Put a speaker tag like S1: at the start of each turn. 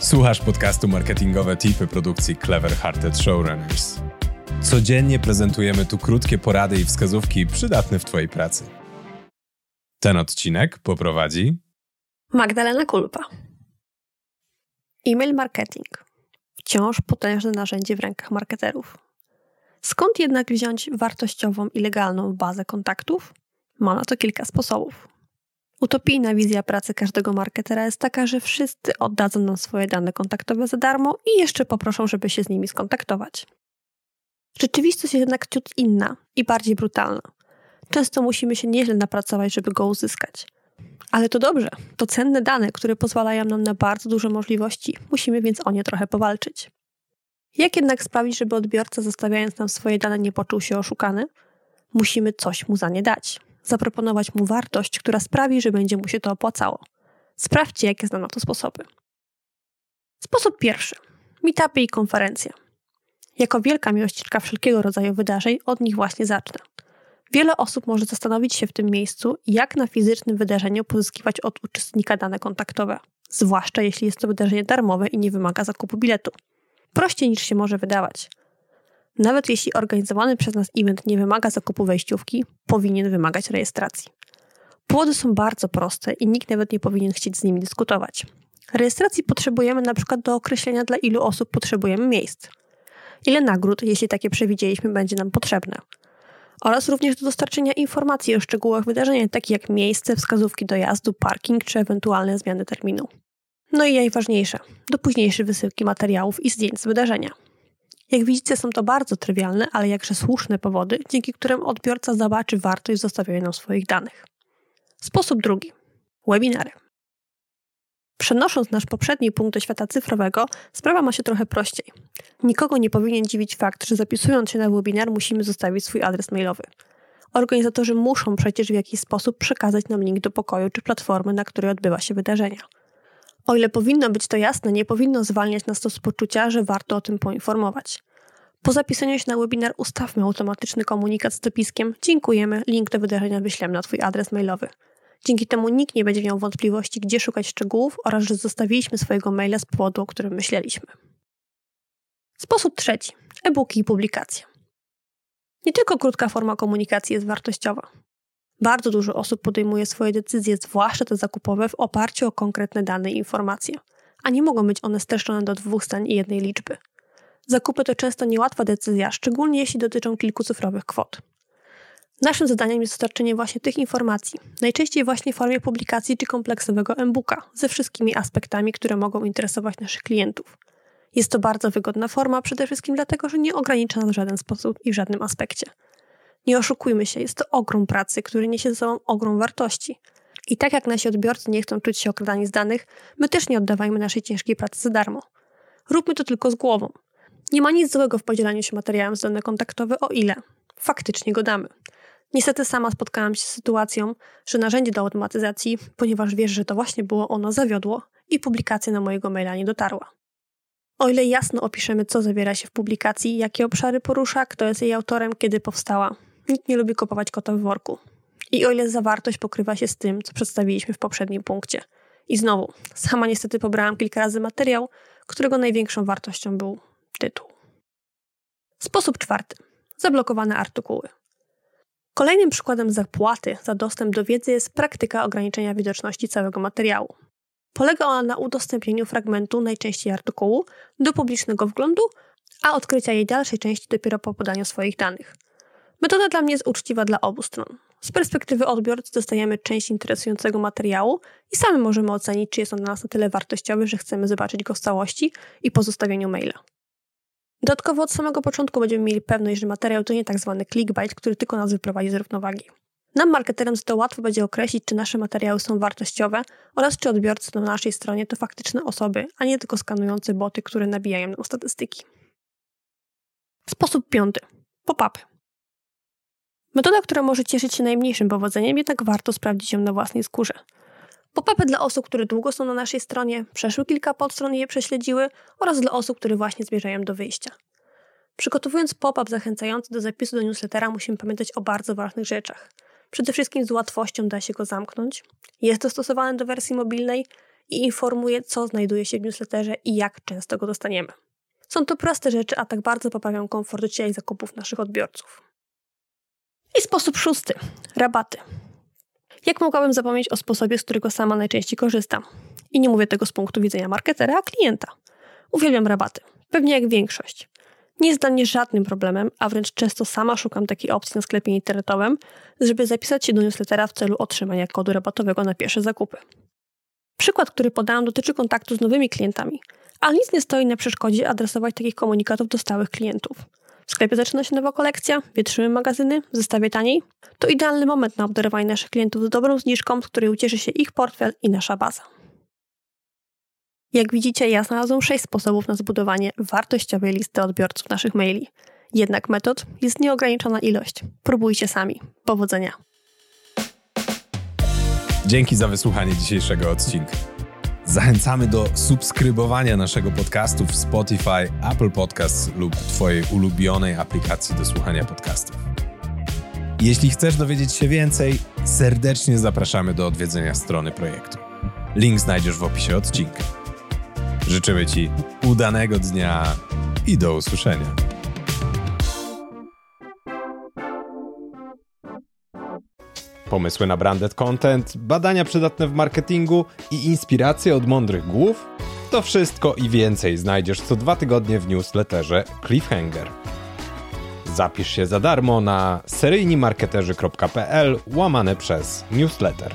S1: Słuchasz podcastu Marketingowe Tipy produkcji Clever Hearted Showrunners. Codziennie prezentujemy tu krótkie porady i wskazówki przydatne w Twojej pracy. Ten odcinek poprowadzi
S2: Magdalena Kulpa. E-mail marketing. Wciąż potężne narzędzie w rękach marketerów. Skąd jednak wziąć wartościową i legalną bazę kontaktów? Ma na to kilka sposobów. Utopijna wizja pracy każdego marketera jest taka, że wszyscy oddadzą nam swoje dane kontaktowe za darmo i jeszcze poproszą, żeby się z nimi skontaktować. Rzeczywistość jest jednak ciut inna i bardziej brutalna. Często musimy się nieźle napracować, żeby go uzyskać. Ale to dobrze, to cenne dane, które pozwalają nam na bardzo duże możliwości, musimy więc o nie trochę powalczyć. Jak jednak sprawić, żeby odbiorca zostawiając nam swoje dane nie poczuł się oszukany? Musimy coś mu za nie dać zaproponować mu wartość, która sprawi, że będzie mu się to opłacało. Sprawdźcie, jakie znam na to sposoby. Sposób pierwszy. Meetupy i konferencje. Jako wielka miłościczka wszelkiego rodzaju wydarzeń, od nich właśnie zacznę. Wiele osób może zastanowić się w tym miejscu, jak na fizycznym wydarzeniu pozyskiwać od uczestnika dane kontaktowe, zwłaszcza jeśli jest to wydarzenie darmowe i nie wymaga zakupu biletu. Prościej niż się może wydawać. Nawet jeśli organizowany przez nas event nie wymaga zakupu wejściówki, powinien wymagać rejestracji. Powody są bardzo proste i nikt nawet nie powinien chcieć z nimi dyskutować. Rejestracji potrzebujemy na przykład do określenia, dla ilu osób potrzebujemy miejsc. Ile nagród, jeśli takie przewidzieliśmy, będzie nam potrzebne. Oraz również do dostarczenia informacji o szczegółach wydarzenia, takich jak miejsce, wskazówki dojazdu, parking czy ewentualne zmiany terminu. No i najważniejsze, do późniejszej wysyłki materiałów i zdjęć z wydarzenia. Jak widzicie, są to bardzo trywialne, ale jakże słuszne powody, dzięki którym odbiorca zobaczy wartość zostawiania nam swoich danych. Sposób drugi. Webinary. Przenosząc nasz poprzedni punkt do świata cyfrowego, sprawa ma się trochę prościej. Nikogo nie powinien dziwić fakt, że zapisując się na webinar musimy zostawić swój adres mailowy. Organizatorzy muszą przecież w jakiś sposób przekazać nam link do pokoju czy platformy, na której odbywa się wydarzenia. O ile powinno być to jasne, nie powinno zwalniać nas to z poczucia, że warto o tym poinformować. Po zapisaniu się na webinar ustawmy automatyczny komunikat z dopiskiem Dziękujemy, link do wydarzenia wyślemy na Twój adres mailowy. Dzięki temu nikt nie będzie miał wątpliwości, gdzie szukać szczegółów oraz że zostawiliśmy swojego maila z powodu, o którym myśleliśmy. Sposób trzeci. E-booki i publikacje. Nie tylko krótka forma komunikacji jest wartościowa. Bardzo dużo osób podejmuje swoje decyzje, zwłaszcza te zakupowe, w oparciu o konkretne dane i informacje, a nie mogą być one streszczone do dwóch stań i jednej liczby. Zakupy to często niełatwa decyzja, szczególnie jeśli dotyczą kilkucyfrowych kwot. Naszym zadaniem jest dostarczenie właśnie tych informacji, najczęściej właśnie w formie publikacji czy kompleksowego e-booka, ze wszystkimi aspektami, które mogą interesować naszych klientów. Jest to bardzo wygodna forma, przede wszystkim dlatego, że nie ogranicza nas w żaden sposób i w żadnym aspekcie. Nie oszukujmy się, jest to ogrom pracy, który niesie ze sobą ogrom wartości. I tak jak nasi odbiorcy nie chcą czuć się okradani z danych, my też nie oddawajmy naszej ciężkiej pracy za darmo. Róbmy to tylko z głową. Nie ma nic złego w podzielaniu się materiałem z dane kontaktowe, o ile faktycznie go damy. Niestety sama spotkałam się z sytuacją, że narzędzie do automatyzacji, ponieważ wiesz, że to właśnie było ono, zawiodło i publikacja na mojego maila nie dotarła. O ile jasno opiszemy, co zawiera się w publikacji, jakie obszary porusza, kto jest jej autorem, kiedy powstała, Nikt nie lubi kupować kota w worku. I o ile zawartość pokrywa się z tym, co przedstawiliśmy w poprzednim punkcie. I znowu, sama niestety pobrałam kilka razy materiał, którego największą wartością był tytuł. Sposób czwarty. Zablokowane artykuły. Kolejnym przykładem zapłaty za dostęp do wiedzy jest praktyka ograniczenia widoczności całego materiału. Polega ona na udostępnieniu fragmentu, najczęściej artykułu, do publicznego wglądu, a odkrycia jej dalszej części dopiero po podaniu swoich danych. Metoda dla mnie jest uczciwa dla obu stron. Z perspektywy odbiorcy dostajemy część interesującego materiału i sami możemy ocenić, czy jest on dla nas na tyle wartościowy, że chcemy zobaczyć go w całości i po zostawieniu maila. Dodatkowo od samego początku będziemy mieli pewność, że materiał to nie tak zwany clickbait, który tylko nas wyprowadzi z równowagi. Nam, marketerom, za to łatwo będzie określić, czy nasze materiały są wartościowe oraz czy odbiorcy na naszej stronie to faktyczne osoby, a nie tylko skanujące boty, które nabijają nam statystyki. Sposób piąty. Pop-upy. Metoda, która może cieszyć się najmniejszym powodzeniem, jednak warto sprawdzić ją na własnej skórze. Pop-upy dla osób, które długo są na naszej stronie, przeszły kilka podstron i je prześledziły oraz dla osób, które właśnie zmierzają do wyjścia. Przygotowując pop-up zachęcający do zapisu do newslettera, musimy pamiętać o bardzo ważnych rzeczach. Przede wszystkim z łatwością da się go zamknąć, jest dostosowany do wersji mobilnej i informuje, co znajduje się w newsletterze i jak często go dostaniemy. Są to proste rzeczy, a tak bardzo poprawią komfort i zakupów naszych odbiorców. I sposób szósty rabaty. Jak mogłabym zapomnieć o sposobie, z którego sama najczęściej korzystam? I nie mówię tego z punktu widzenia marketera, a klienta. Uwielbiam rabaty. Pewnie jak większość. Nie jest dla mnie żadnym problemem, a wręcz często sama szukam takiej opcji na sklepie internetowym, żeby zapisać się do newslettera w celu otrzymania kodu rabatowego na pierwsze zakupy. Przykład, który podałam, dotyczy kontaktu z nowymi klientami, ale nic nie stoi na przeszkodzie adresować takich komunikatów do stałych klientów. W sklepie zaczyna się nowa kolekcja, wietrzymy magazyny, w zestawie taniej. To idealny moment na obdarowanie naszych klientów z dobrą zniżką, z której ucieszy się ich portfel i nasza baza. Jak widzicie, ja znalazłam 6 sposobów na zbudowanie wartościowej listy odbiorców naszych maili. Jednak metod jest nieograniczona ilość. Próbujcie sami. Powodzenia.
S1: Dzięki za wysłuchanie dzisiejszego odcinka. Zachęcamy do subskrybowania naszego podcastu w Spotify, Apple Podcasts lub Twojej ulubionej aplikacji do słuchania podcastów. Jeśli chcesz dowiedzieć się więcej, serdecznie zapraszamy do odwiedzenia strony projektu. Link znajdziesz w opisie odcinka. Życzymy Ci udanego dnia i do usłyszenia. Pomysły na branded content, badania przydatne w marketingu i inspiracje od mądrych głów? To wszystko i więcej znajdziesz co dwa tygodnie w newsletterze Cliffhanger. Zapisz się za darmo na seryjnimarketerzy.pl łamane przez newsletter.